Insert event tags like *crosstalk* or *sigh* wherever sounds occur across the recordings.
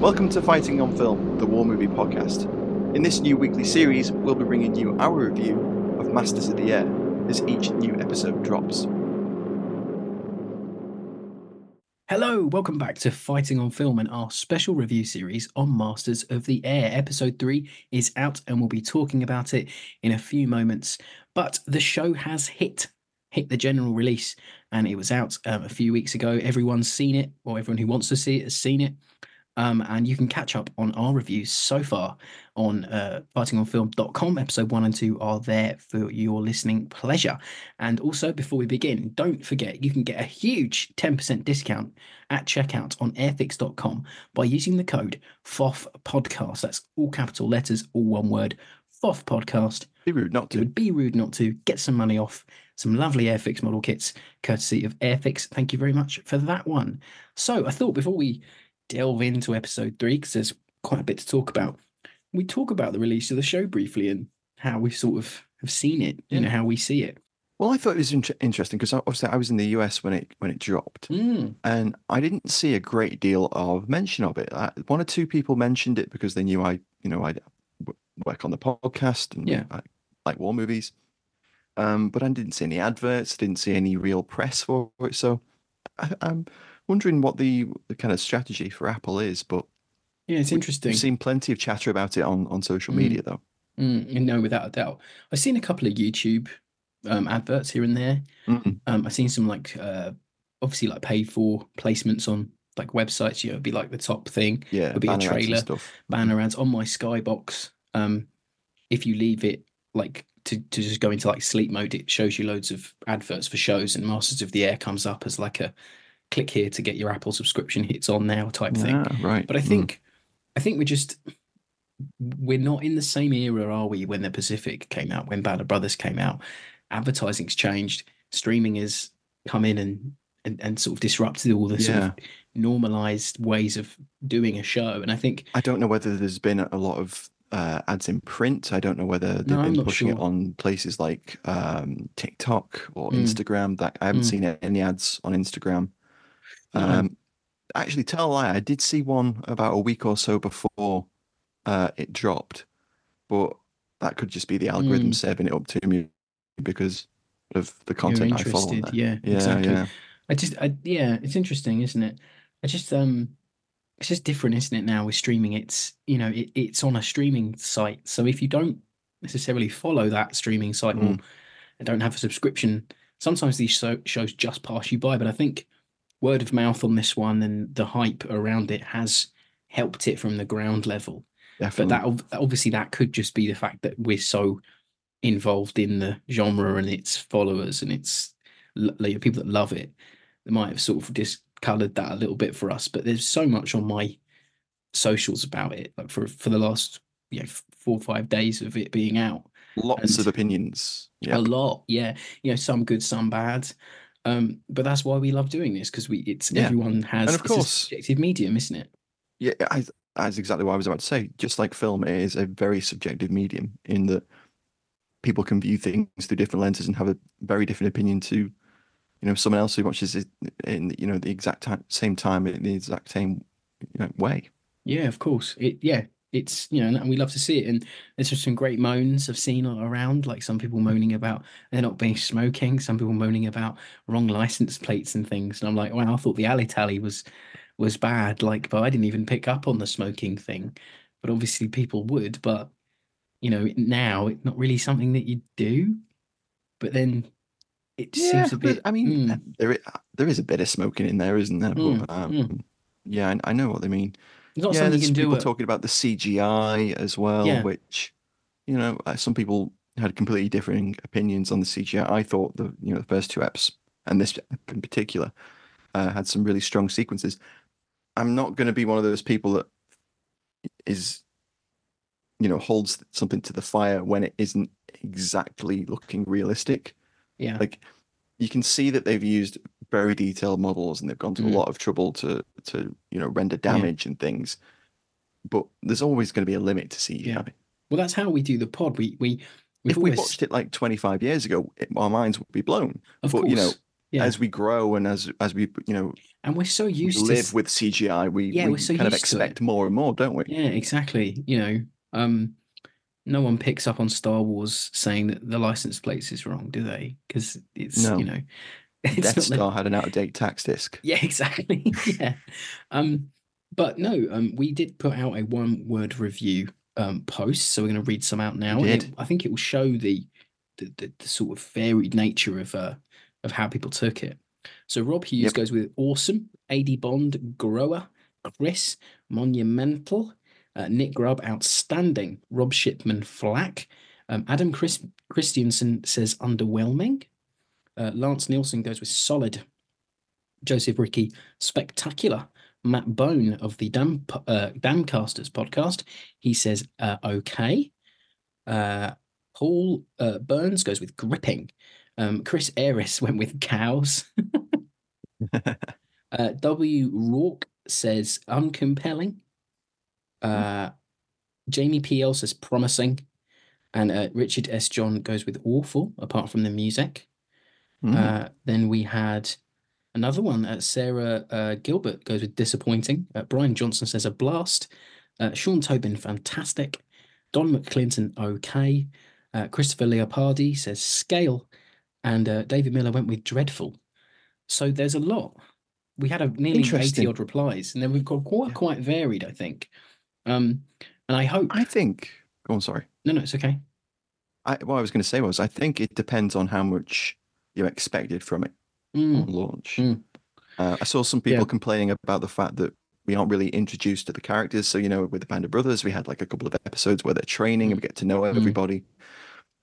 Welcome to Fighting on Film, the War Movie Podcast. In this new weekly series, we'll be bringing you our review of Masters of the Air as each new episode drops. Hello, welcome back to Fighting on Film and our special review series on Masters of the Air. Episode 3 is out and we'll be talking about it in a few moments. But the show has hit, hit the general release, and it was out um, a few weeks ago. Everyone's seen it, or everyone who wants to see it has seen it. Um, and you can catch up on our reviews so far on uh, fightingonfilm.com. Episode one and two are there for your listening pleasure. And also, before we begin, don't forget you can get a huge 10% discount at checkout on airfix.com by using the code FOF podcast. That's all capital letters, all one word. FOF podcast. Be rude not It to. would be rude not to get some money off some lovely Airfix model kits, courtesy of Airfix. Thank you very much for that one. So I thought before we delve into episode three, because there's quite a bit to talk about, we talk about the release of the show briefly and how we sort of have seen it, you know, how we see it. Well, I thought it was inter- interesting because obviously I was in the US when it when it dropped, Mm, and I didn't see a great deal of mention of it. I, one or two people mentioned it because they knew I, you know, I work on the podcast and Yeah. I like war movies. Um, but I didn't see any adverts, didn't see any real press for it. So I, I'm wondering what the, the kind of strategy for Apple is. But yeah, it's interesting. We've seen plenty of chatter about it on, on social Mm. media, though. Mm, no, without a doubt. I've seen a couple of YouTube um, adverts here and there. Mm. Um, I've seen some like uh, obviously like paid for placements on like websites. You know, it'd be like the top thing. Yeah, It'll be a trailer, stuff. banner ads on my Skybox. Um, if you leave it like to, to just go into like sleep mode, it shows you loads of adverts for shows, and Masters of the Air comes up as like a click here to get your Apple subscription hits on now type thing. Right. But I Mm. think I think we're just we're not in the same era, are we? When the Pacific came out, when Band of Brothers came out, advertising's changed, streaming has come in and and, and sort of disrupted all the sort of normalized ways of doing a show. And I think I don't know whether there's been a lot of uh, ads in print. I don't know whether they've No, been pushing it on places like um, TikTok or Mm. Instagram. That I haven't Mm. seen any ads on Instagram. No. Um, actually, tell a lie. I did see one about a week or so before uh, it dropped, but that could just be the algorithm Mm. serving it up to me because of the content I follow. Yeah, yeah, exactly. yeah. I just, I, yeah, it's interesting, isn't it? I just, um, it's just different, isn't it? Now with streaming, it's you know, it, it's on a streaming site. So if you don't necessarily follow that streaming site or Mm. don't have a subscription, sometimes these shows just pass you by. But I think word of mouth on this one and the hype around it has helped it from the ground level. Definitely. But that obviously that could just be the fact that we're so involved in the genre and its followers and its like, people that love it. They might have sort of discolored that a little bit for us. But there's so much on my socials about it, like for for the last you know four or five days of it being out. Lots and- of opinions. Yeah. A lot, yeah. You know, some good, some bad. Um, but that's why we love doing this because we it's Yeah. everyone has And of course- subjective medium, isn't it? Yeah, I, that's exactly what I was about to say. Just like film, it is a very subjective medium in that people can view things through different lenses and have a very different opinion to, you know, someone else who watches it in, you know, the exact time, same time in the exact same you know, way. Yeah, of course. It yeah, it's you know, and we love to see it. And there's just some great moans I've seen around, like some people moaning about they're not being smoking, some people moaning about wrong license plates and things. And I'm like, wow, I thought the alley tally was was bad. Like, but I didn't even pick up on the smoking thing. But obviously people would. But you know, now it's not really something that you do. But then it just seems a bit. I mean, mm, there there is a bit of smoking in there, isn't there? Mm, But, um, mm. Yeah, I, I know what they mean. Not yeah, something you can do. people talking about the CGI as well, Yeah. which, you know, uh, some people had completely differing opinions on the CGI. I thought the you know the first two eps and this in particular uh, had some really strong sequences. I'm not going to be one of those people that is you know holds something to the fire when it isn't exactly looking realistic. Yeah. Like you can see that they've used very detailed models and they've gone to Mm. a lot of trouble to to you know render damage and things. But there's always going to be a limit to CGI. Yeah. Well, that's how we do the pod. We we if we always, watched it like 25 years ago, it, our minds would be blown. of but, course, you know, yeah. As we grow and as as we you know and we're so used to live with CGI, we, Yeah, we we're so kind of expect more and more, don't we? Yeah, exactly. You know, um, no one picks up on Star Wars saying that the license plates is wrong, do they? Because it's No. you know, Death Star had an out of date tax disc. *laughs* Yeah, exactly. *laughs* yeah. Um, but no, um, we did put out a one word review um post, so we're going to read some out now. and it- I think it will show the the, the the sort of varied nature of uh of how people took it. So Rob Hughes Yep. goes with awesome, AD Bond, grower, Chris, monumental, uh, Nick Grubb, outstanding, Rob Shipman, flack, um, Adam Chris Christiansen says underwhelming, uh, Lance Nielsen goes with solid, Joseph Ricky, spectacular. Matt Bone of the Dam uh, Damcasters podcast, he says uh, okay. Uh, Paul uh, Burns goes with gripping. Um, Chris Ayres *laughs* went with cows. *laughs* uh, W. Rourke says uncompelling. Uh, Jamie P.L. says promising. And uh, Richard S. John goes with awful, apart from the music. Mm. Uh, then we had another one. Uh, Sarah uh, Gilbert goes with disappointing. Uh, Brian Johnson says a blast. Uh, Sean Tobin, fantastic. Don McClinton, okay. Uh, Christopher Leopardi says scale. And uh, David Miller went with dreadful. So there's a lot. We had a nearly 80 odd replies, and then we've got quite, Yeah. quite varied, I think. Um, and I hope. I think. Go on, sorry. no, no, it's okay. I, what I was going to say was, I think it depends on how much you expected from it Mm, on launch. Mm. Uh, I saw some people Yeah. complaining about the fact that we aren't really introduced to the characters. So, you know, with the Band of Brothers, we had like a couple of episodes where they're training and we get to know everybody.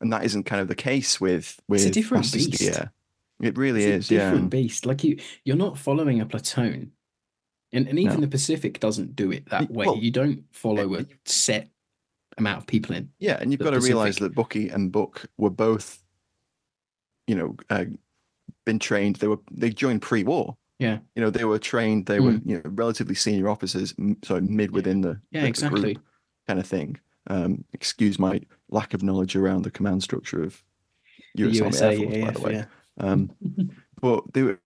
And that isn't kind of the case with with Mm. a different the beast. Air. It really it's is, a yeah. different beast. Like you, you're not following a platoon, and and even No. the Pacific doesn't do it that way. well, you don't follow a set amount of people in. Yeah, and you've got to realize that Bucky and Buck were both, you know, uh, been trained. They were they joined pre-war. Yeah. You know, they were trained. They were you know relatively senior officers, so mid within the Yeah, the- the exactly. group kind of thing. Um, excuse my lack of knowledge around the command structure of The US Army Air Force, by the way. yeah. Um, *laughs* but they were,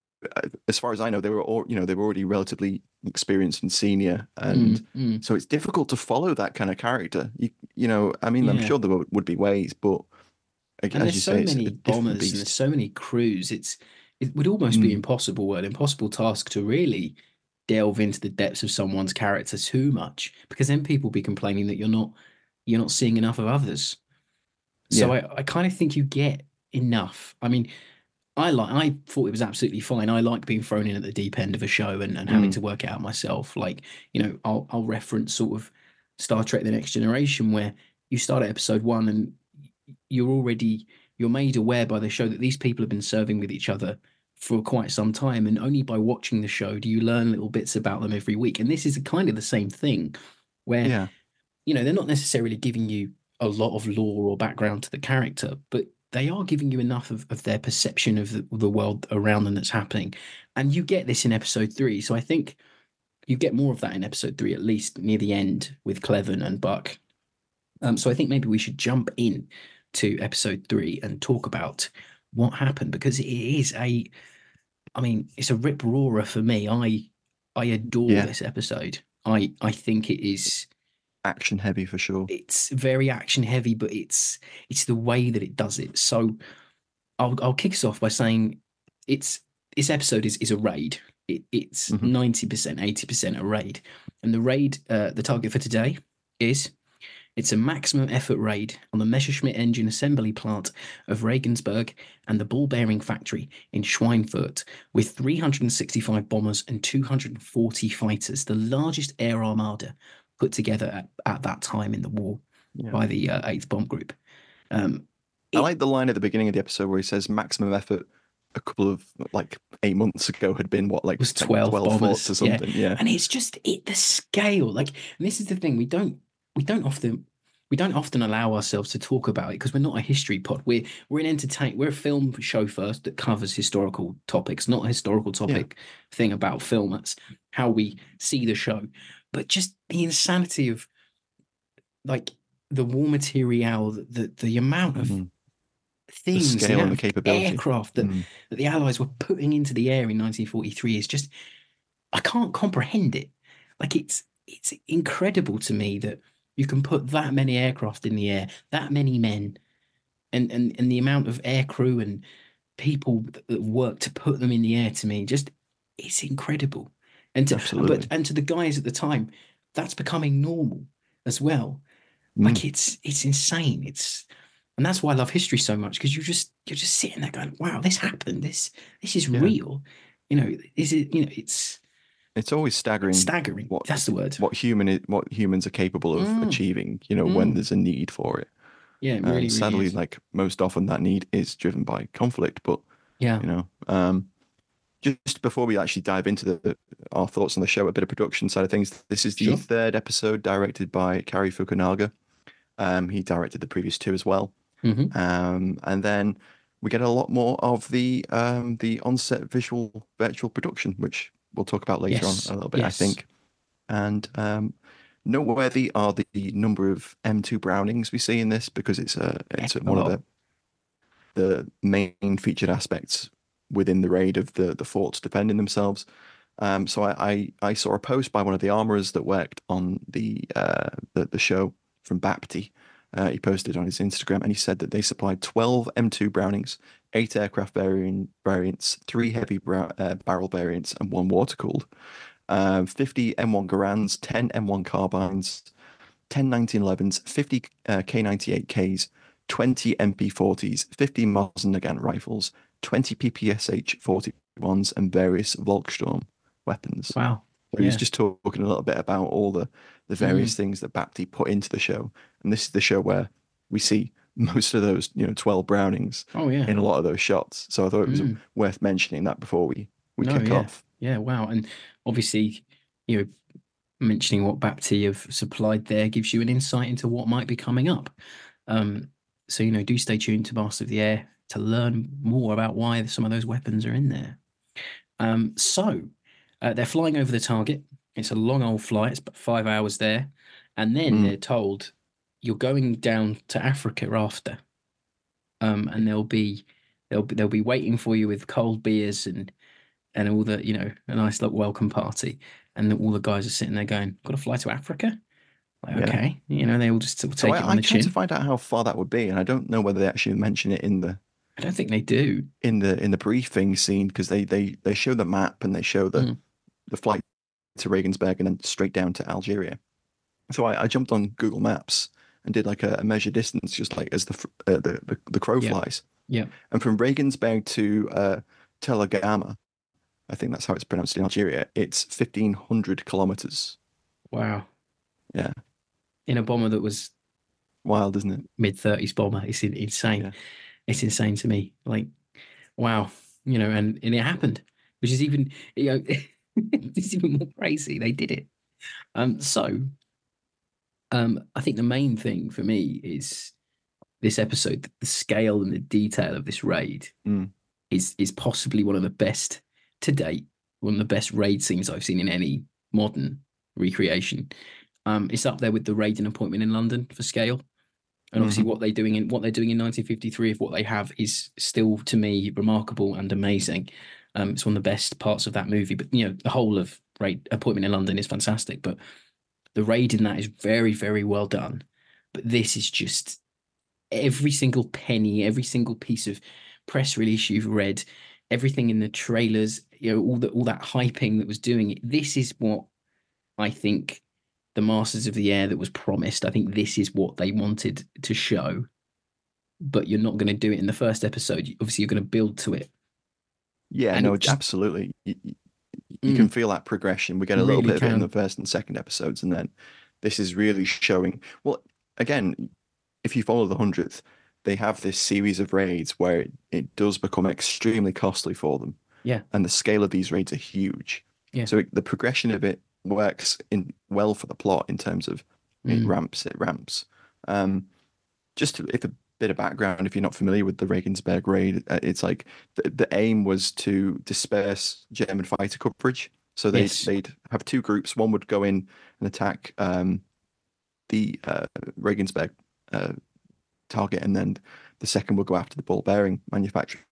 as far as I know, they were all you know they were already relatively experienced and senior, and Mm, mm. so it's difficult to follow that kind of character. You you know, I mean, I'm sure there would be ways, but like, And there's so say, many bombers and there's so many crews. It's it would almost be Mm. impossible, an impossible task to really delve into the depths of someone's character too much, because then people be complaining that you're not you're not seeing enough of others. So I, I kind of think you get enough. I mean, I like I thought it was absolutely fine. I like being thrown in at the deep end of a show and, and having Mm. to work it out myself. Like, you know, I'll I'll reference sort of Star Trek The Next Generation where you start at episode one and you're already you're made aware by the show that these people have been serving with each other for quite some time and only by watching the show do you learn little bits about them every week. And this is kind of the same thing where yeah, you know they're not necessarily giving you a lot of lore or background to the character but they are giving you enough of, of their perception of the, the world around them that's happening. And you get this in episode three so i think you get more of that in episode three at least near the end with cleven and buck. Um, so i think maybe we should jump in to episode three and talk about what happened because it is a i mean it's a rip roarer for me i i adore Yeah. this episode i i think it is action heavy for sure. it's very action heavy, but it's it's the way that it does it. So I'll I'll kick us off by saying it's this episode is is a raid. It, it's Mhm. 90 percent, eighty percent a raid, and the raid uh, the target for today is it's a maximum effort raid on the Messerschmitt engine assembly plant of Regensburg and the ball bearing factory in Schweinfurt with 365 bombers and 240 fighters, the largest air armada put together at, at that time in the war Yeah. by the uh, 8th Bomb Group. Um, I like the line at the beginning of the episode where he says maximum effort a couple of like eight months ago had been what like was 10, 12 bombers, thoughts or yeah. something. Yeah. and it's just it the scale like and this is the thing we don't we don't often we don't often allow ourselves to talk about it because we're not a history pod we're we're an entertain we're a film show first that covers historical topics not a historical topic thing about film that's how we see the show but just the insanity of like the war material the the, the amount of Mhm. things the scale and the capability. aircraft that Mm. that the Allies were putting into the air in 1943 is just I can't comprehend it. Like it's it's incredible to me that you can put that many aircraft in the air, that many men, and and and the amount of air crew and people that, work to put them in the air to me just it's incredible. And to Absolutely. but and to the guys at the time, that's becoming normal as well. Mm. Like it's it's insane. It's and that's why I love history so much because you just you're just sitting there going, "Wow, this happened. This this is Yeah. real." You know, is it? You know, it's It's always staggering staggering. what- that's the word. what human i- what humans are capable of Mm. achieving, you know, when Mm. there's a need for it. Yeah, it And really, really sadly, is. like most often that need is driven by conflict, but yeah, you know, um just before we actually dive into the our thoughts on the show, a bit of production side of things. This is the Sure. third episode directed by Cary Fukunaga. Um, he directed the previous two as well. Mhm. Um, and then we get a lot more of the um, the on-set visual virtual production, which we'll talk about later Yes, on a little bit, yes. I think. And um, noteworthy are the number of M2 Brownings we see in this because it's a it's a one of the the main featured aspects within the raid of the the forts defending themselves. Um, so I, I I saw a post by one of the armorers that worked on the uh, the, the show from Bapty. Uh, he posted on his Instagram and he said that they supplied 12 M2 Brownings, eight aircraft variant, variants, three heavy brow, uh, barrel variants, and one water cooled. Um, 50 M1 Garands, 10 M1 carbines, 10 1911s, 50 uh, K98Ks, 20 MP40s, 50 Mosin Nagant rifles, 20 PPSH 41s, and various Volkssturm weapons. wow. So he's just talking a little bit about all the the various things that Bapty put into the show, and this is the show where we see most of those, you know, twelve Brownings Oh yeah. in a lot of those shots. So I thought it was Mm. worth mentioning that before we we No, kick yeah. off. Yeah, wow. And obviously, you know, mentioning what Bapty have supplied there gives you an insight into what might be coming up. Um, so, you know, do stay tuned to Master of the Air to learn more about why some of those weapons are in there. Um, so, uh, they're flying over the target. It's a long old flight, it's about five hours there. And then Mm. they're told you're going down to Africa after. Um, and they'll be they'll be, they'll be waiting for you with cold beers and and all the you know a nice little welcome party and all the guys are sitting there going got to fly to africa like Yeah. okay you know they all just sort of So take I, it on I the chin to find out how far that would be, and I don't know whether they actually mention it in the i don't think they do in the in the briefing scene because they they they show the map and they show the Mm. the flight to Regensburg and then straight down to Algeria. So I, I jumped on Google Maps and did like a, a measure distance, just like as the uh, the, the the crow Yeah. flies. Yeah. And from Regensburg to uh, Telegama, I think that's how it's pronounced in Algeria. It's fifteen hundred kilometers. wow Yeah. in a bomber that was Wild, isn't it? mid 30s bomber it's insane Yeah. it's insane to me like wow you know and and it happened which is even you know *laughs* it's even more crazy they did it um so um i think the main thing for me is this episode the scale and the detail of this raid Mm. is is possibly one of the best to date one of the best raid scenes i've seen in any modern recreation. Um it's up there with the raid and appointment in london for scale. And obviously what they're doing in what they're doing in 1953 if what they have is still to me remarkable and amazing. Um it's one of the best parts of that movie but you know the whole of raid appointment in london is fantastic but the raid in that is very very well done but this is just every single penny every single piece of press release you've read everything in the trailers you know all that all that hyping that was doing it this is what i think the masters of the air that was promised i think this is what they wanted to show but you're not going to do it in the first episode obviously you're going to build to it Yeah, And no, just- absolutely. You, you can feel that progression. We get a little Really bit of it in the first and second episodes, and then this is really showing. Well, again, if you follow the hundredth, they have this series of raids where it, it does become extremely costly for them. Yeah. And the scale of these raids are huge. Yeah. So it, the progression of it works in well for the plot in terms of it Mm. ramps, it ramps. Um, just to, if a bit of background, if you're not familiar with the Regensburg raid, uh, it's like the, the aim was to disperse German fighter coverage. So they'd, Yes. they'd have two groups. One would go in and attack um, the uh, Regensburg uh, target, and then the second would go after the ball bearing manufacturing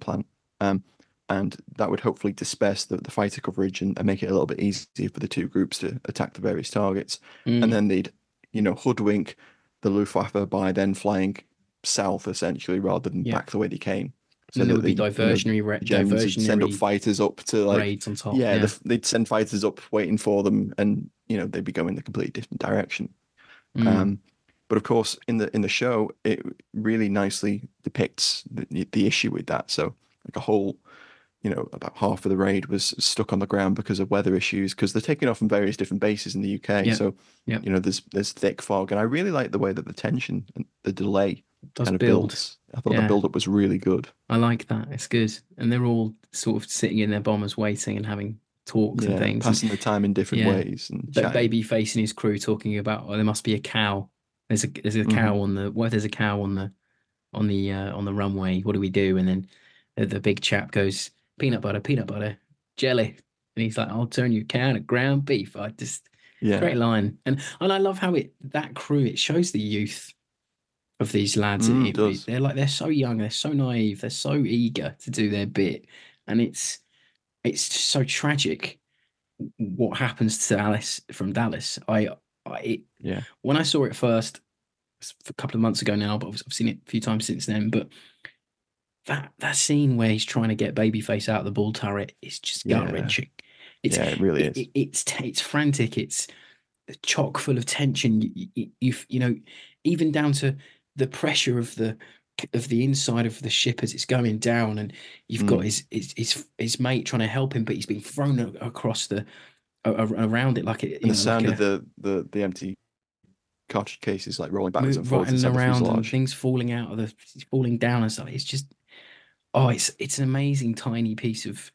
plant. Um, and that would hopefully disperse the, the fighter coverage and, and make it a little bit easier for the two groups to attack the various targets. Mm. And then they'd, you know, hoodwink the Luftwaffe by then flying south essentially rather than Yeah. back the way they came. and there would be they- you know, diversionary, ra- Germans would send up fighters up to like raids on top. yeah, Yeah, the they'd send fighters up waiting for them, and you know they'd be going the completely different direction. Mm. Um, but of course, in the in the show, it really nicely depicts the, the issue with that. So like a whole, you know, about half of the raid was stuck on the ground because of weather issues because they're taking off from various different bases in the UK. Yeah, So yeah. you know, there's there's thick fog, and I really like the way that the tension and the delay does kind of build. builds. I thought Yeah. the build up was really good. I like that. It's good, and they're all sort of sitting in their bombers, waiting and having talks and Yeah, things. and passing the time in different Yeah. ways and that chatting. baby facing his crew talking about, oh, there must be a cow. There's a there's a Mm-hmm. cow on the if there's a cow on the on the uh, on the runway? What do we do? And then the, the big chap goes peanut butter, peanut butter, jelly, and he's like, I'll turn you a cow to ground beef. I just Yeah, great line, and and I love how it that crew it shows the youth of these lads. Mm, It- it does. They're like they're so young, they're so naive, they're so eager to do their bit, and it's it's so tragic what happens to Alice from Dallas. I, I it, yeah. when I saw it first a couple of months ago now, but I've seen it a few times since then. But that that scene where he's trying to get Babyface out of the ball turret is just gut wrenching. It's yeah, it really it- is. it- it's it's frantic. It's chock full of tension. You, you, you you know, even down to the pressure of the of the inside of the ship as it's going down, and you've got Mm. his, his his his mate trying to help him, but he's being thrown across the a- a- around it like it. And know, the sound like of the, the the empty cartridge cases like rolling a, backwards and forwards right and around and things falling out of the falling down and stuff. It's just oh, it's it's an amazing tiny piece of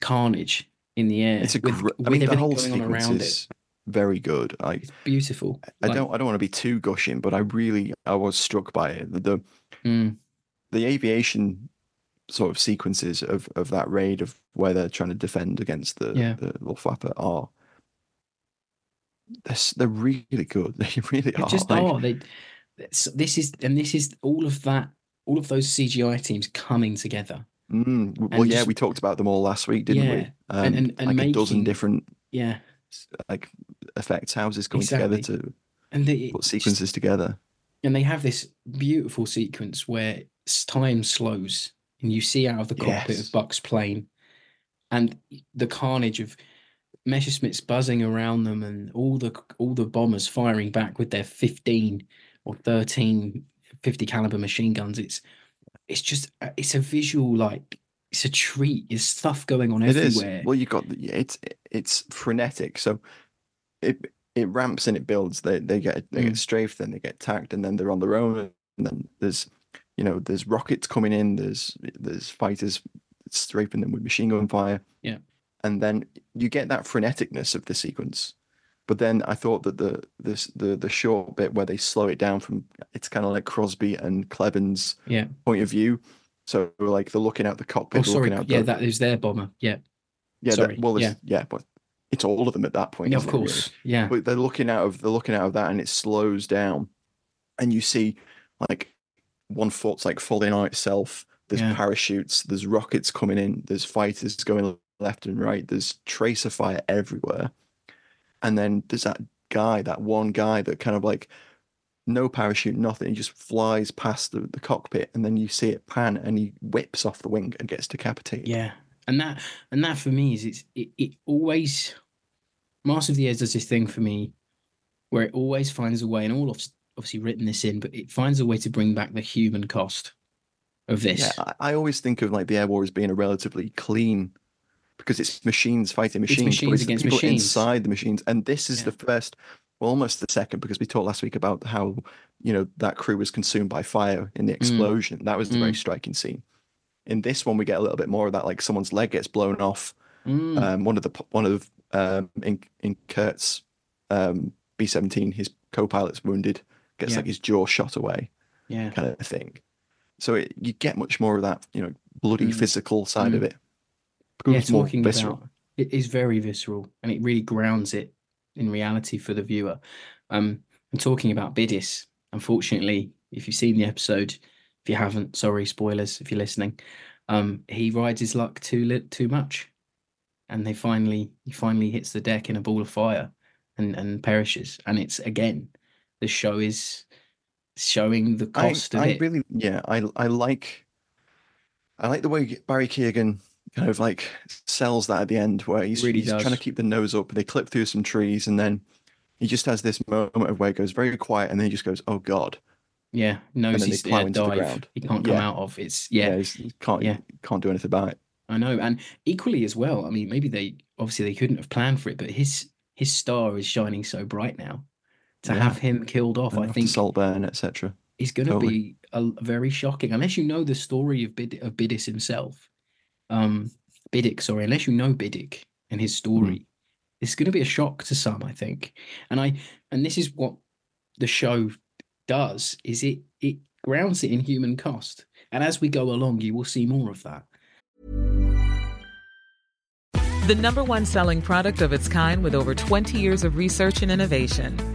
carnage in the air. It's a with, gr- I mean the whole sequence around it. is very good. Like It's beautiful. I Like, don't I don't want to be too gushing, but I really I was struck by it. The the, mm, the aviation sort of sequences of of that raid of where they're trying to defend against the Yeah. the Luftwaffe are they're, they're really good. *laughs* They really They are. just like, are. They this is and this is all of that all of those CGI teams coming together. mm, well, yeah, just- we talked about them all last week, didn't Yeah, we? Um, and- and like a dozen different Yeah. like effects houses going together to And they put just- sequences together. and they have this beautiful sequence where time slows and you see out of the cockpit Yes. of Buck's plane and the carnage of Messerschmitt's buzzing around them and all the all the bombers firing back with their 15 or 13 50 caliber machine guns it's it's just it's a visual like it's a treat there's stuff going on It is. everywhere Well, you got the, it's it's frenetic. So it it ramps and it builds. They they get they Mm. get strafed, then they get attacked, and then they're on their own. And then there's you know there's rockets coming in. There's there's fighters strafing them with machine gun fire. Yeah. And then you get that freneticness of the sequence. But then I thought that the this the the short bit where they slow it down from it's kind of like Crosby and Cleven's yeah point of view. So like they're looking out the cockpit, oh sorry out yeah the, that is their bomber yeah yeah, Sorry, that, well, yeah. yeah, but it's all of them at that point. yeah of isn't it, really? course yeah But they're looking out of they're looking out of that, and it slows down, and you see like one foot's like falling on itself. There's Yeah. parachutes. There's rockets coming in. There's fighters going left and right. There's tracer fire everywhere, and then there's that guy, that one guy that kind of like no parachute, nothing. He just flies past the, the cockpit, and then you see it pan, and he whips off the wing and gets decapitated. Yeah, and that and that for me is it's it, it always Master of the Airs does this thing for me where it always finds a way, and all of obviously written this in, but it finds a way to bring back the human cost of this. Yeah, I, I always think of like the air war as being a relatively clean because it's machines fighting machines, but machines it's against people machines. inside the machines. And this is Yeah. the first well, almost the second, because we talked last week about how you know that crew was consumed by fire in Mm. the explosion. That was the very striking scene. In this one, we get a little bit more of that, like someone's leg gets blown off. Mm. Um, one of the one of um, in in Curt's um, B seventeen, his co-pilot's wounded, gets Yeah. like his jaw shot away, yeah. kind of thing. So it, you get much more of that, you know, bloody Mm. physical side of Mm. it. Yeah, Becomes talking visceral. about it is very visceral and it really grounds it in reality for the viewer. Um, I'm talking about Bidis, unfortunately, if you've seen the episode, if you haven't, sorry, spoilers if you're listening. Um, he rides his luck too lit too much, and they finally he finally hits the deck in a ball of fire, and and perishes. And it's again, the show is showing the I, cost of I it. really, yeah, I I like, I like the way Barry Keoghan kind of like sells that at the end, where he's Really he's trying to keep the nose up. They clip through some trees, and then he just has this moment of where it goes very quiet, and then he just goes, "Oh God!" yeah, knows then he's yeah, dive. He can't come Yeah. out of. It's yeah, he's, he can't Yeah. can't do anything about it. I know, and equally as well. I mean, maybe they obviously they couldn't have planned for it, but his his star is shining so bright now. To Yeah. have him killed off, I After think Saltburn, etc. is going to totally. be a, very shocking. Unless you know the story of Bid of Bidis himself, um, Biddick, sorry, unless you know Biddick and his story, it's going to be a shock to some, I think. And I and this is what the show does: is it it grounds it in human cost, and as we go along, you will see more of that. The number one selling product of its kind with over 20 years of research and innovation.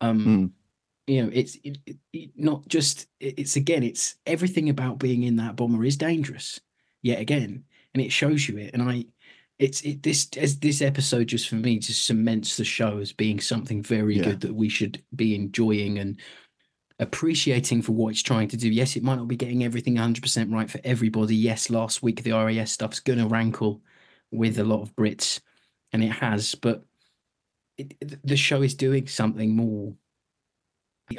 Um, Mm. you know, it's it, it, not just it's again, it's everything about being in that bomber is dangerous. Yet again, and it shows you it. And I, it's it this as this episode just for me just cements the show as being something very Yeah. good that we should be enjoying and appreciating for what it's trying to do. Yes, it might not be getting everything 100% right for everybody. Yes, last week the RAF stuff's going to rankle with a lot of Brits, and it has, but it, the show is doing something more.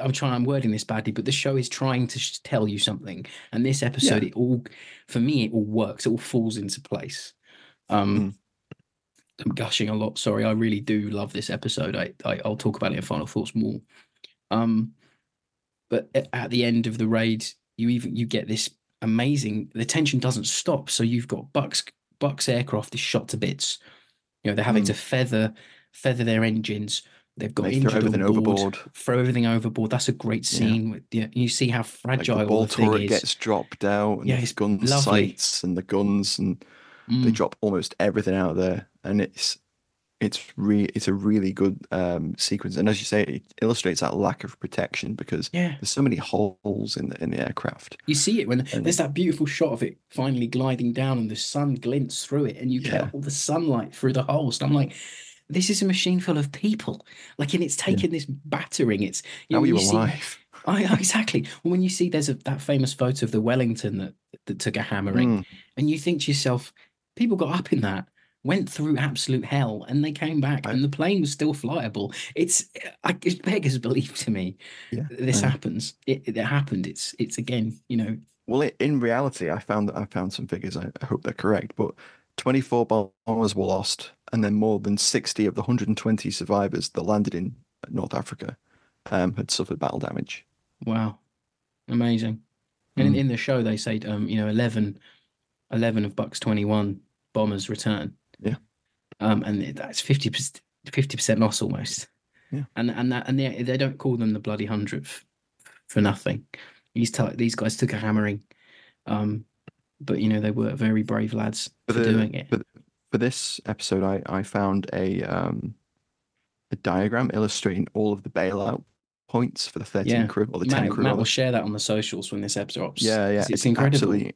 I'm trying. I'm wording this badly, but the show is trying to tell you something, and this episode, it all, for me, it all works. It all falls into place. Um, I'm gushing a lot. Sorry, I really do love this episode. I, I I'll talk about it in final thoughts more. Um, but a- at the end of the raid, you even you get this amazing. The tension doesn't stop. So you've got Bucks Bucks aircraft is shot to bits. You know they're having Mm. to feather feather their engines. They've got They injured throw everything overboard. Throw everything overboard. That's a great Yeah. scene. With, yeah, you see how Like fragile the ball the thing turret is. gets dropped out, and Yeah, it's gun lovely. sights and the guns, and they Mm. drop almost everything out there, and it's it's re it's a really good um, sequence. And as you say, it illustrates that lack of protection because Yeah, there's so many holes in the in the aircraft. you see it when And- there's that beautiful shot of it finally gliding down and the sun glints through it and you Yeah. get all the sunlight through the holes. And I'm like, this is a machine full of people. Like, and it's taken this battering. It's How know, are you alive? *laughs* I, exactly. When you see there's a, that famous photo of the Wellington that, that took a hammering, Mm, and you think to yourself, people got up in that. went through absolute hell, and they came back, I- and the plane was still flyable. It's I, it beggars belief to me. Yeah, This I- happens. It, it happened. It's it's again, you know, Well, i- in reality, I found that I found some figures. I hope they're correct, but 24 bombers were lost, and then more than 60 of the 120 survivors that landed in North Africa um, had suffered battle damage. Wow, amazing. And in, Mm. in the show, they say, um, you know, 11, 11 of Buck's twenty-one bombers return. Yeah. Um, and that's fifty percent, fifty percent loss almost. Yeah. And and that and they they don't call them the bloody hundredth for nothing. These t- these guys took a hammering, um, but you know they were very brave lads for, the- doing it. For, for this episode, I, I found a um, a diagram illustrating all of the bailout points for the 13 Yeah. crew or the 10 crew. Matt rather. will share that on the socials when this episode drops. Yeah, yeah. It's, incredible. absolutely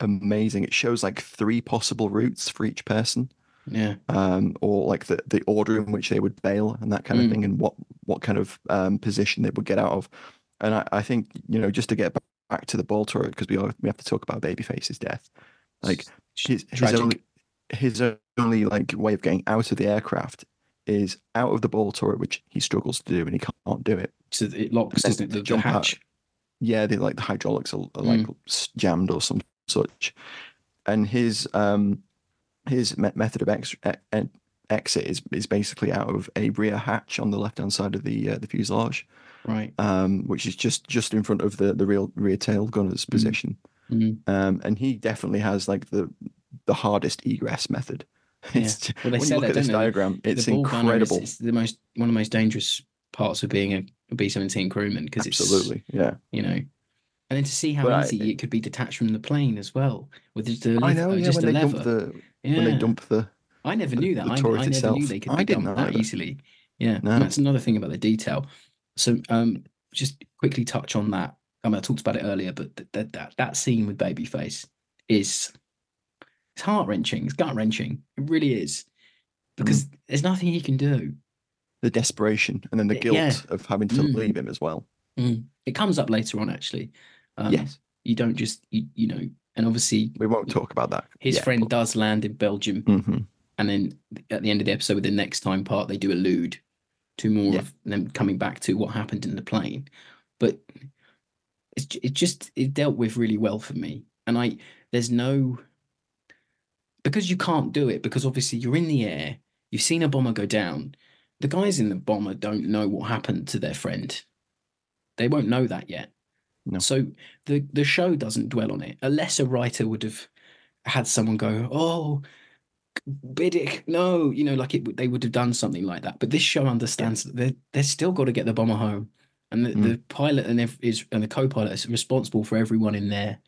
amazing. It shows like three possible routes for each person. Yeah. um, or like the, the order in which they would bail and that kind of Mm. thing, and what what kind of um, position they would get out of. And I, I think you know just to get back to the ball turret because we are, we have to talk about Babyface's death. Like his his only his only like way of getting out of the aircraft is out of the ball turret, which he struggles to do and he can't do it. So it locks, doesn't it? The, jump out. hatch. Yeah, they like the hydraulics are, are like s- jammed or some such, and his um his me- method of ex- exit is is basically out of a rear hatch on the left hand side of the uh, the fuselage, Right. um, which is just just in front of the the real rear tail gunner's position. Mm. Um, and he definitely has like the the hardest egress method. *laughs* It's j- Well, they when you look that, at this they? diagram, it's ball is- incredible. It's the most one of the most dangerous parts of being a B seventeen crewman because it's Absolutely, yeah. you know, and then to see how But I- easy it could be detached from the plane as well with just a, I know. uh, Yeah, just when a they lever. dump the yeah. when they dump the I never the- knew that. I, I never knew they could I be didn't that either. easily. Yeah, No. that's another thing about the detail. So, um, just quickly touch on that. I mean, I talked about it earlier, but th- th- that that scene with Babyface is it's heart wrenching. It's gut wrenching. It really is Mm. because there's nothing he can do. the desperation and then the guilt yeah. of having to Mm. leave him as well. Mm. It comes up later on, actually. Um, yes, you don't just you, you know, and obviously we won't talk about that. his yet, friend but- does land in Belgium, Mhm. And then at the end of the episode, with the next time part, they do allude to more Yeah. of them coming back to what happened in the plane. But it's it just it dealt with really well for me, and I there's no because you can't do it because obviously you're in the air, you've seen a bomber go down. The guys in the bomber don't know what happened to their friend. They won't know that yet. No. So the the show doesn't dwell on it. A lesser writer would have had someone go, "Oh, Biddick, no," you know, like it. They would have done something like that. But this show understands that they they're still got to get the bomber home, and the, Mm. the pilot and ev- is and the co-pilot is responsible for everyone in their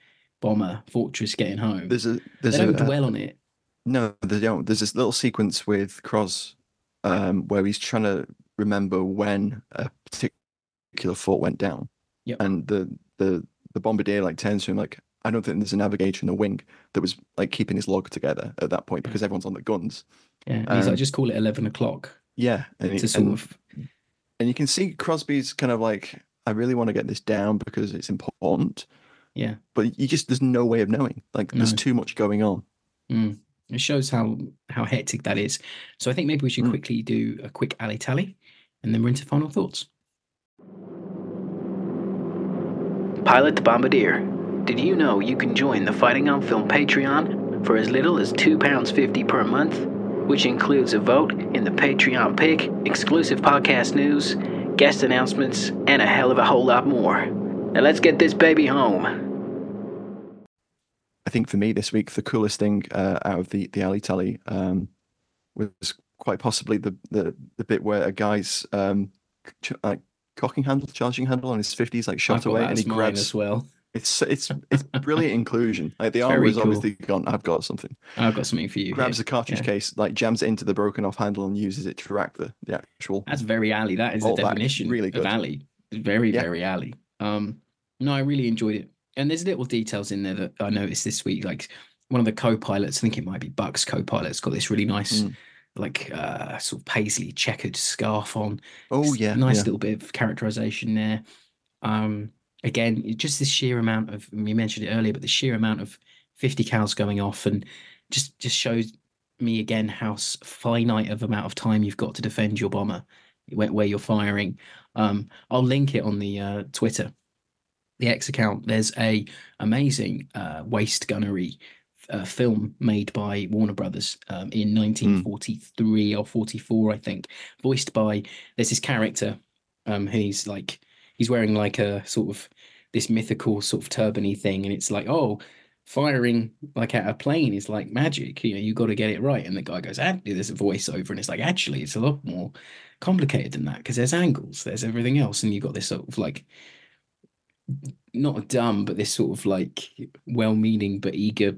bomber fortress getting home. There's a there's they don't a dwell on it. no they don't. There's this little sequence with Cross um, where he's trying to remember when a particular fort went down, Yep. and the the the bombardier like turns to him like. I don't think there's a navigator in the wing that was like keeping his log together at that point because everyone's on the guns. Yeah, and he's like, Um, just call it eleven o'clock Yeah, and, he- to sort and- of. and you can see Crosby's kind of like, I really want to get this down because it's important, Yeah, but you just there's no way of knowing. Like there's too much going on. mm. it shows how how hectic that is. So I think maybe we should Mm. quickly do a quick alley tally, and then we're into final thoughts. Pilot the Bombardier. Did you know you can join the Fighting on Film Patreon for as little as £2.50 per month, which includes a vote in the Patreon pick, exclusive podcast news, guest announcements, and a hell of a whole lot more. Now let's get this baby home. I think for me this week, the coolest thing uh, out of the the alley tally um, was quite possibly the, the the bit where a guy's um, ch- like cocking handle, charging handle on his fifties, like shot away, and he mine grabs. as well. It's it's it's brilliant inclusion. Like the arm Very was cool. obviously gone. I've got something. I've got something for you. Grabs here. the cartridge Yeah. case, like jams it into the broken off handle, and uses it to rack the the actual. That's very alley. That is the definition really of good. alley. Very, Yeah. very alley. Um, no, I really enjoyed it. And there's little details in there that I noticed this week. Like one of the co-pilots, I think it might be Buck's co-pilot's got this really nice, Mm. like uh, sort of paisley checkered scarf on. Oh yeah, nice yeah. little bit of characterization there. Um, again, just the sheer amount of we mentioned it earlier, but the sheer amount of 50 cals going off and just just shows me again how finite of amount of time you've got to defend your bomber where, where you're firing. Um, I'll link it on the uh, Twitter, the X account. There's a amazing uh, waste gunnery uh, film made by Warner Brothers um, in 1943 or 44, I think, voiced by there's this character. Um, he's like he's wearing like a sort of this mythical sort of turbany thing, and it's like oh firing like at a plane is like magic. You know, you got to get it right. And the guy goes, actually, there's a voiceover, and it's like, actually, it's a lot more complicated than that because there's angles, there's everything else, and you've got this sort of like not dumb, but this sort of like well-meaning but eager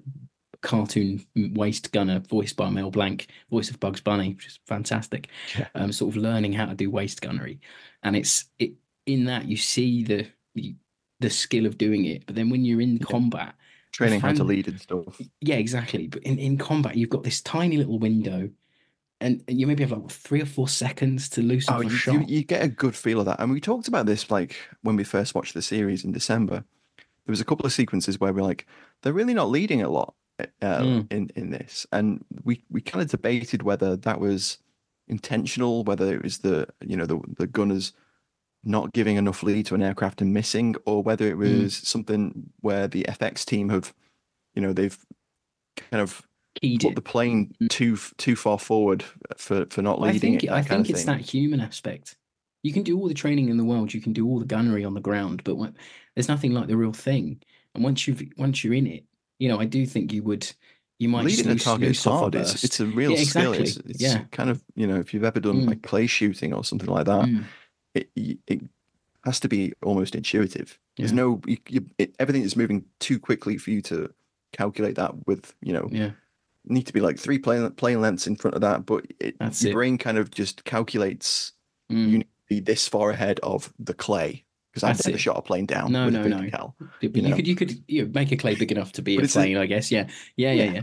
cartoon waste gunner voiced by Mel Blanc, voice of Bugs Bunny, which is fantastic. Yeah. Um, sort of learning how to do waste gunnery, and it's it in that you see the the, the skill of doing it, but then when you're in combat Training how to lead and stuff. yeah, exactly. But in, in combat, you've got this tiny little window, and, and you maybe have like what, three or four seconds to loosen Oh, you, shot. you, you get a good feel of that. And we talked about this like when we first watched the series in December. There was a couple of sequences where we're like, they're really not leading a lot uh, Mm. in in this, and we we kind of debated whether that was intentional, whether it was the you know the the gunners not giving enough lead to an aircraft and missing, or whether it Mm. was something where the FX team have, you know, they've kind of Keyed put it. the plane Mm. too too far forward for for not Well, I leading think it. I think it's that human aspect. You can do all the training in the world, you can do all the gunnery on the ground, but when, there's nothing like the real thing. And once you've once you're in it, you know, I do think you would you might leading a target is loose off a hard. It's, it's a real Yeah, skill. It's, it's Yeah. kind of you know if you've ever done Mm. like clay shooting or something like that, Mm. It it has to be almost intuitive. There's no you, you, it, everything is moving too quickly for you to calculate that with you know Yeah, need to be like three plane plane lengths in front of that, but it, That's your it. brain kind of just calculates Mm. you need to be this far ahead of the clay because I've never it. shot a plane down No, with no, a no. 50 cal. but you you, know. could you could you know, make a clay big enough to be a plane, I guess. Yeah, yeah, yeah, Yeah. yeah.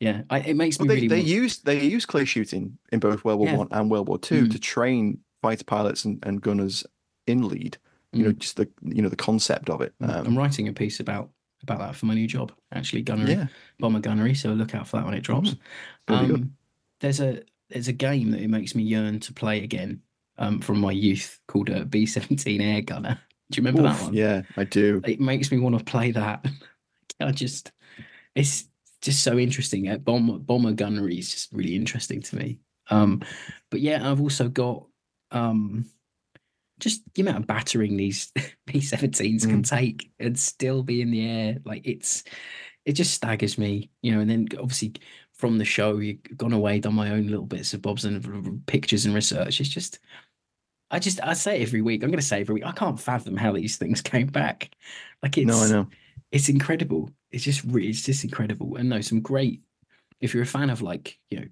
Yeah, I, it makes Well, me they, really they want- use they use clay shooting in both World War Yeah. One and World War Two Mm. to train fighter pilots and, and gunners in lead. You know, Mm. just the you know the concept of it. I'm Um, writing a piece about about that for my new job, actually gunnery, yeah, bomber gunnery. So look out for that when it drops. really. Um, there's a there's a game that it makes me yearn to play again um, from my youth called uh, B17 Air Gunner. *laughs* Do you remember Oof, that one? yeah, I do. It makes me want to play that. *laughs* I just it's just so interesting. Uh, bomber bomber gunnery is just really interesting to me. Um, but yeah, I've also got um, just the amount of battering these *laughs* B17s can Mm. take and still be in the air. Like it's it just staggers me, you know. And then obviously from the show, you've gone away, done my own little bits of bobs and pictures and research. It's just I just I say every week. I'm going to say every week. I can't fathom how these things *laughs* came back. Like it's No, I know. it's incredible. It's just it's just incredible. And no, some great. If you're a fan of like you know,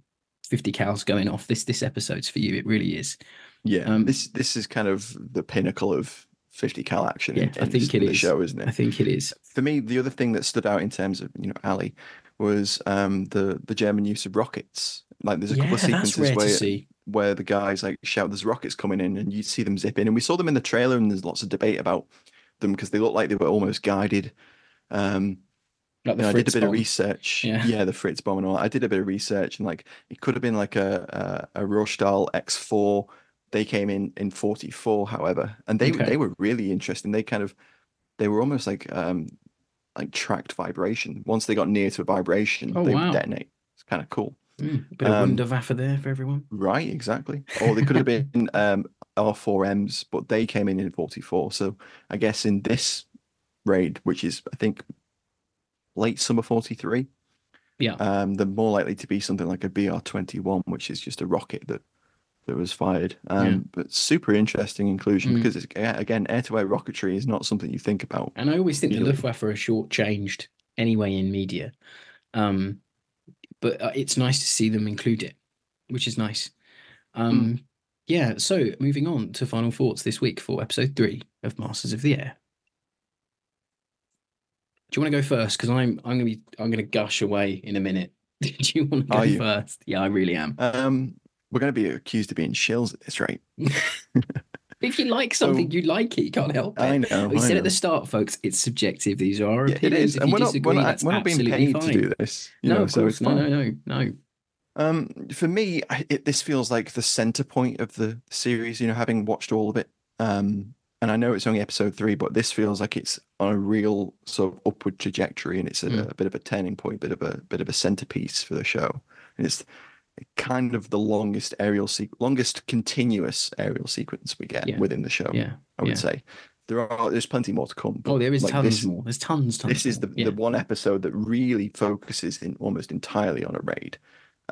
fifty cals going off, this this episode's for you. It really is. Yeah, um, this this is kind of the pinnacle of 50 cal action. Yeah, in, I think it the show, isn't it? I think it is. For me, the other thing that stood out in terms of you know Ali was um, the the German use of rockets. Like there's a yeah, couple of sequences where where the guys like shout there's rockets coming in and you see them zip in and we saw them in the trailer and there's lots of debate about them because they look like they were almost guided um Like the you know, I did a bit of research Yeah. the Fritz bomb and all. I did a bit of research and like it could have been like a a, a Ruhrstahl X4 they came in in 44 however and they Okay. they were really interesting they kind of they were almost like um like tracked vibration once they got near to a vibration Oh, they wow. would detonate it's kind of cool Mm, a bit of Um, Wunderwaffe there for everyone. Right, exactly. Or they could have been um, R4Ms, but they came in in 44. So I guess in this raid, which is I think late summer 43, Yeah. um, they're more likely to be something like a BR21, which is just a rocket that that was fired. Um, Yeah. But super interesting inclusion Mm. because it's, again, air-to-air rocketry is not something you think about. And I always think the Luftwaffe are shortchanged anyway in media. Um, but uh, it's nice to see them include it, which is nice. Um, Yeah, so moving on to final thoughts this week for episode three of Masters of the Air. Do you want to go first? Because I'm I'm gonna be I'm gonna gush away in a minute. *laughs* Do you want to go Are you? first? Yeah, I really am. Um, we're going to be accused of being shills at this rate. *laughs* If you like something, So- you like it. You can't help it. I know. We I said know. at the start, folks, it's subjective. These are our Yeah, opinions. is, If and you we're not, disagree, we're not, we're not being paid fine. to do this. You no, know, so it's no, fine. no, no, no. Um, for me, it, this feels like the center point of the series. You know, having watched all of it, um, and I know it's only episode three, but this feels like it's on a real sort of upward trajectory, and it's a, Mm. a bit of a turning point, bit of a bit of a centerpiece for the show. And it's kind of the longest aerial se- longest continuous aerial sequence we get Yeah. within the show. Yeah. I would yeah. say there are there's plenty more to come. Oh, there is like, tons this, more. There's tons, tons. this is the, yeah. the one episode that really focuses in almost entirely on a raid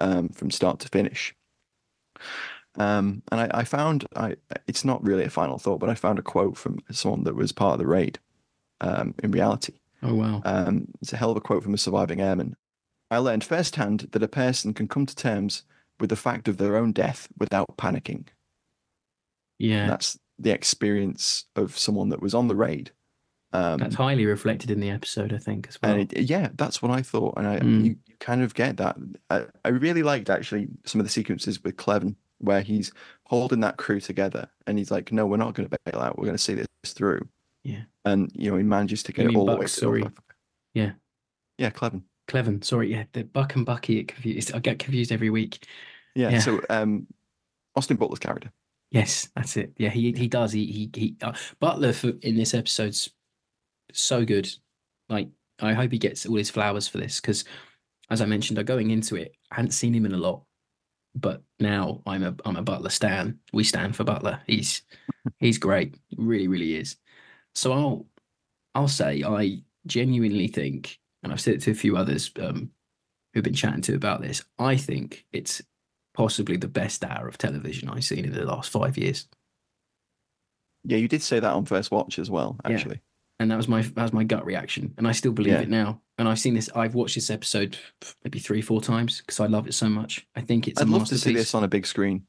um, from start to finish. Um, and I, I found I it's not really a final thought, but I found a quote from someone that was part of the raid um, in reality. Oh wow. Um, it's a hell of a quote from a surviving airman. I learned firsthand that a person can come to terms with the fact of their own death without panicking. yeah. That's the experience of someone that was on the raid. Um, That's highly reflected in the episode, I think, as well. and it, yeah, that's what I thought, and I Mm. you, you kind of get that. I, I really liked actually some of the sequences with Cleven where he's holding that crew together, and he's like, "No, we're not going to bail out. We're going to see this through." Yeah. and you know he manages to get it all the way Buck, sorry. Yeah. yeah, Cleven. Cleven, sorry, yeah, the Buck and Bucky. It confused. I get confused every week. Yeah, Yeah. so um, Austin Butler's character. Yes, that's it. Yeah, he he does. He he he. Uh, Butler for, in this episode's so good. Like, I hope he gets all his flowers for this because, as I mentioned, uh, going into it, I hadn't seen him in a lot, but now I'm a I'm a Butler stan. We stand for Butler. He's he's great. Really, really is. So I'll I'll say I genuinely think, and I've said it to a few others um, who've been chatting to about this. I think it's possibly the best hour of television I've seen in the last five years. Yeah, you did say that on first watch as well, Yeah. actually. and that was my that was my gut reaction and i still believe Yeah. it now and i've seen this i've watched this episode maybe three four times because i love it so much. I think it's I'd a love to see this on a big screen.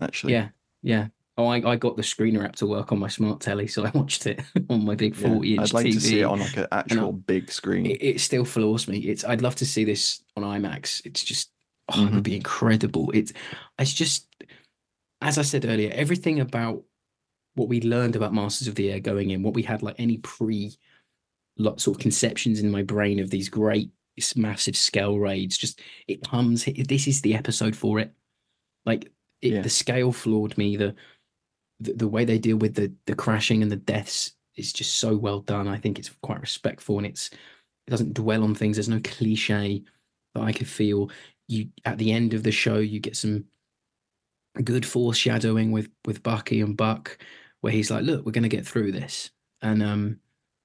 Actually, yeah yeah. Oh I, I got the screener app to work on my smart telly so i *laughs* watched it on my big 40 inch I'd like tv to see it on like an actual big screen. it, it still floors me. It's i'd love to see this on imax. It's just oh, it Mhm. would be incredible. It's it's just as i said earlier everything about what we learned about masters of the air going in what we had like any pre sort of conceptions in my brain of these great massive scale raids just it comes this is the episode for it. Like it, Yeah. the scale floored me the, the the way they deal with the the crashing and the deaths is just so well done. I think it's quite respectful and it's it doesn't dwell on things. There's no cliche that i could feel. You at the end of the show you get some good foreshadowing with with bucky and buck where he's like look we're going to get through this. And um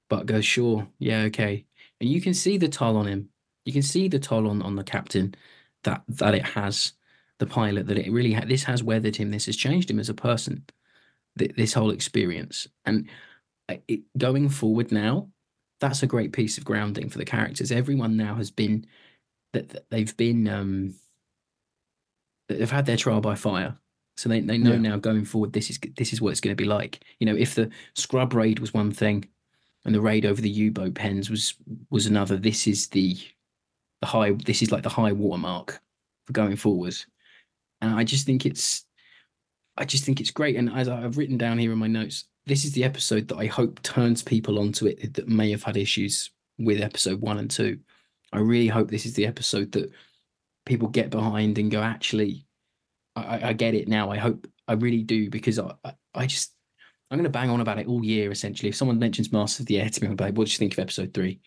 buck goes sure. Yeah okay. And you can see the toll on him. You can see the toll on on the captain that that it has the pilot that it really ha- this has weathered him. This has changed him as a person th- this whole experience. And uh, it, going forward now that's a great piece of grounding for the characters. Everyone now has been that that they've been um they've had their trial by fire. So they, they know Yeah. now going forward this is this is what it's going to be like. You know if the scrub raid was one thing and the raid over the u-boat pens was was another this is the the high this is like the high watermark for going forward. And i just think it's i just think it's great. And as i've written down here in my notes this is the episode that i hope turns people onto it that may have had issues with episode one and two. I really hope this is the episode that people get behind and go actually i, I- get it now. I hope i really do because i i, I just i'm going to bang on about it all year essentially if someone mentions master of the air to me i'm like what did you think of episode three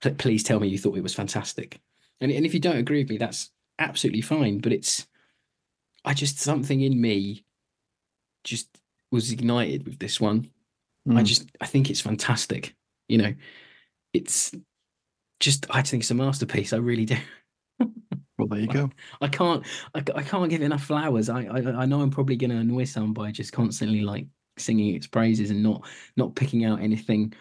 Pl- please tell me you thought it was fantastic and, and if you don't agree with me that's absolutely fine but it's i just something in me just was ignited with this one I Mm. just I think it's fantastic. You know, it's just I think it's a masterpiece. I really do. Well, there you go. *laughs* I can't I, I can't give it enough flowers. I I, I know I'm probably going to annoy some by just constantly like singing its praises and not not picking out anything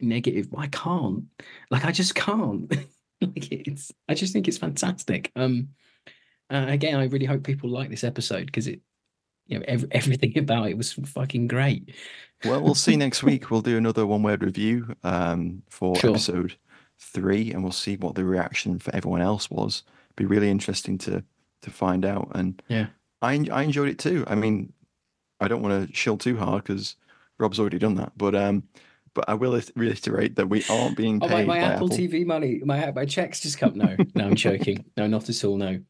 negative. I can't. Like I just can't. *laughs* like it's I just think it's fantastic. Um uh, again, I really hope people like this episode because it you know ev- *laughs* everything about it was fucking great. Well, we'll see next *laughs* week. We'll do another one word review um, for Sure. episode three, and we'll see what the reaction for everyone else was. Be really interesting to to find out. And Yeah. I I enjoyed it too. I mean, I don't want to shill too hard because Rob's already done that, but um, but I will reiterate that we aren't being Oh, paid my, my by Apple, Apple. TV money, my my checks just come. No, no, I'm joking. No, not at all. No,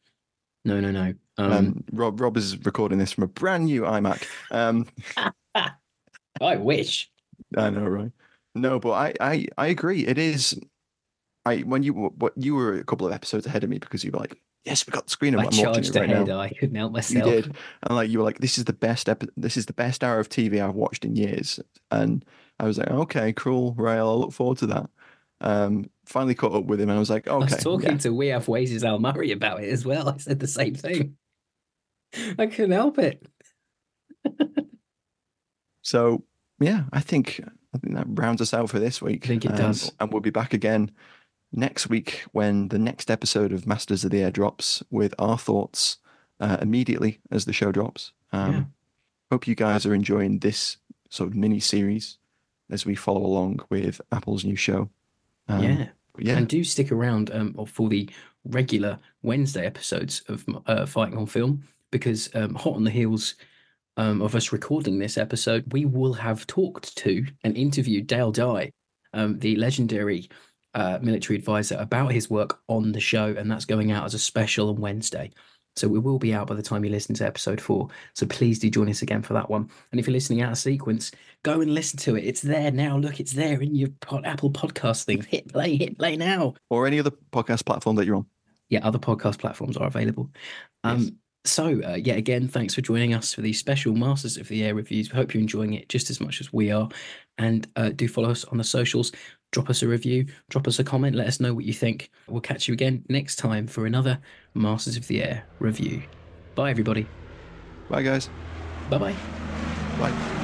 No, no, no. Um, Um, Rob Rob is recording this from a brand new iMac. Um, *laughs* I wish. I know, right? No, but I, I, I agree. It is. I when you what you were a couple of episodes ahead of me because you were like, yes, we got the screen. and I charged right ahead. now. I couldn't help myself. You did, and like you were like, this is the best epi- This is the best hour of TV I've watched in years. And I was like, okay, cool, right. I'll look forward to that. Um, finally caught up with him, and I was like, okay. I was talking yeah. to We Have Ways' Al Murray about it as well. I said the same thing. *laughs* I couldn't help it. *laughs* So yeah, I think I think that rounds us out for this week. I think it Um, does. and we'll be back again next week when the next episode of Masters of the Air drops with our thoughts uh, immediately as the show drops. Um, Yeah. Hope you guys are enjoying this sort of mini series as we follow along with Apple's new show. Um, yeah. yeah, And do stick around um, for the regular Wednesday episodes of uh, Fighting on Film because um, hot on the heels um, of us recording this episode, we will have talked to and interviewed Dale Dye, um, the legendary uh, military advisor, about his work on the show, and that's going out as a special on Wednesday. So we will be out by the time you listen to episode four. So please do join us again for that one. And if you're listening out of sequence, go and listen to it. It's there now. Look, it's there in your pod, Apple podcast thing. *laughs* Hit play, hit play now. or any other podcast platform that you're on. Yeah, other podcast platforms are available. Um, Yes. So, uh, yeah, again, thanks for joining us for these special Masters of the Air reviews. We hope you're enjoying it just as much as we are. And uh, do follow us on the socials. Drop us a review, drop us a comment, let us know what you think. We'll catch you again next time for another Masters of the Air review. Bye, everybody. Bye, guys. Bye bye. Bye.